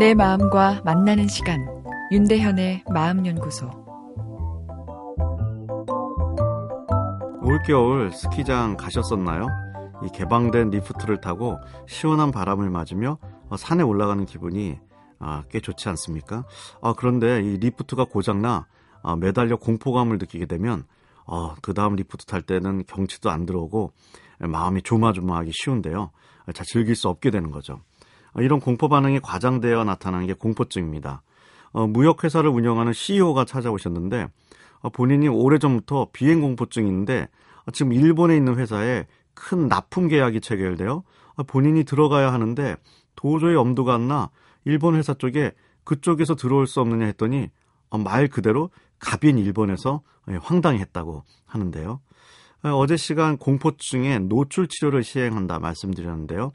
내 마음과 만나는 시간 윤대현의 마음연구소 올겨울 스키장 가셨었나요? 이 개방된 리프트를 타고 시원한 바람을 맞으며 산에 올라가는 기분이 아, 꽤 좋지 않습니까? 아, 그런데 이 리프트가 고장나 아, 매달려 공포감을 느끼게 되면 어, 그 다음 리프트 탈 때는 경치도 안 들어오고 마음이 조마조마하기 쉬운데요. 잘 즐길 수 없게 되는 거죠. 어, 이런 공포 반응이 과장되어 나타나는 게 공포증입니다. 어, 무역회사를 운영하는 CEO가 찾아오셨는데 어, 본인이 오래전부터 비행 공포증이 있는데 어, 지금 일본에 있는 회사에 큰 납품 계약이 체결되어 어, 본인이 들어가야 하는데 도저히 엄두가 안 나 일본 회사 쪽에 그쪽에서 들어올 수 없느냐 했더니 어, 말 그대로 갑인 일본에서 예, 황당했다고 하는데요. 어, 어제 시간 공포증의 노출 치료를 시행한다 말씀드렸는데요.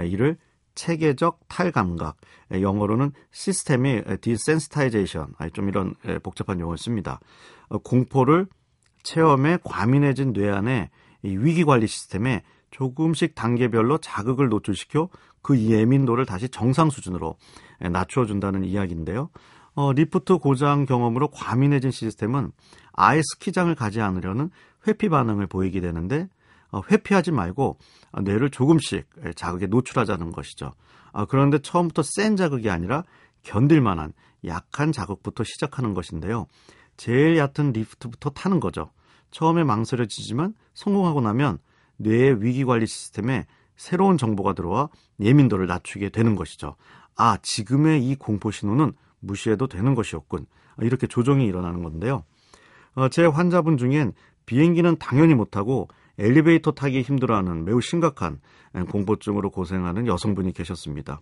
예, 이를 체계적 탈감각, 예, 영어로는 systematic desensitization, 좀 이런 복잡한 용어를 씁니다. 어, 공포를 체험에 과민해진 뇌 안에 위기 관리 시스템에 조금씩 단계별로 자극을 노출시켜 그 예민도를 다시 정상 수준으로 낮춰준다는 이야기인데요. 어, 리프트 고장 경험으로 과민해진 시스템은 아예 스키장을 가지 않으려는 회피 반응을 보이게 되는데 어, 회피하지 말고 뇌를 조금씩 자극에 노출하자는 것이죠. 어, 그런데 처음부터 센 자극이 아니라 견딜 만한 약한 자극부터 시작하는 것인데요. 제일 얕은 리프트부터 타는 거죠. 처음에 망설여지지만 성공하고 나면 뇌의 위기 관리 시스템에 새로운 정보가 들어와 예민도를 낮추게 되는 것이죠. 아, 지금의 이 공포 신호는 무시해도 되는 것이었군. 이렇게 조정이 일어나는 건데요. 어, 제 환자분 중엔 비행기는 당연히 못하고 엘리베이터 타기 힘들어하는 매우 심각한 공포증으로 고생하는 여성분이 계셨습니다.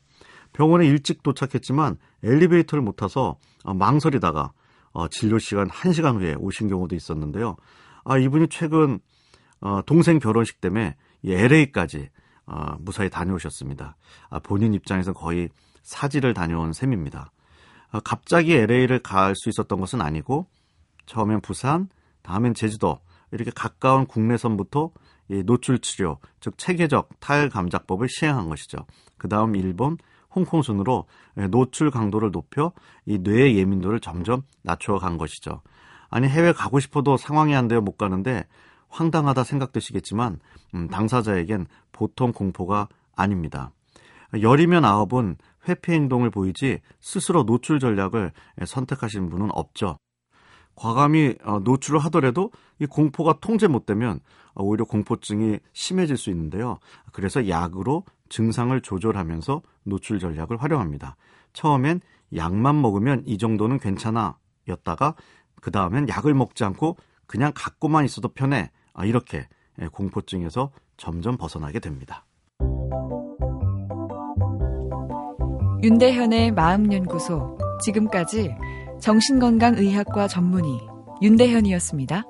병원에 일찍 도착했지만 엘리베이터를 못 타서 어, 망설이다가 어, 진료 시간 1시간 후에 오신 경우도 있었는데요. 아, 이분이 최근 동생 결혼식 때문에 LA까지 무사히 다녀오셨습니다. 아, 본인 입장에서 거의 사지를 다녀온 셈입니다. 어, 갑자기 LA를 갈 수 있었던 것은 아니고 처음엔 부산, 다음엔 제주도 이렇게 가까운 국내선부터 노출 치료, 즉 체계적 탈 감작법을 시행한 것이죠. 그 다음 일본, 홍콩 순으로 노출 강도를 높여 이 뇌의 예민도를 점점 낮춰 간 것이죠. 아니 해외 가고 싶어도 상황이 안 되어 못 가는데 황당하다 생각되시겠지만 음, 당사자에겐 보통 공포가 아닙니다. 열이면 아홉은 회피 행동을 보이지 스스로 노출 전략을 선택하시는 분은 없죠. 과감히 어, 노출을 하더라도 이 공포가 통제 못 되면 오히려 공포증이 심해질 수 있는데요. 그래서 약으로 증상을 조절하면서 노출 전략을 활용합니다. 처음엔 약만 먹으면 이 정도는 괜찮아 였다가 그 다음엔 약을 먹지 않고 그냥 갖고만 있어도 편해 아, 이렇게 공포증에서 점점 벗어나게 됩니다. 윤대현의 마음연구소 지금까지 정신건강의학과 전문의 윤대현이었습니다.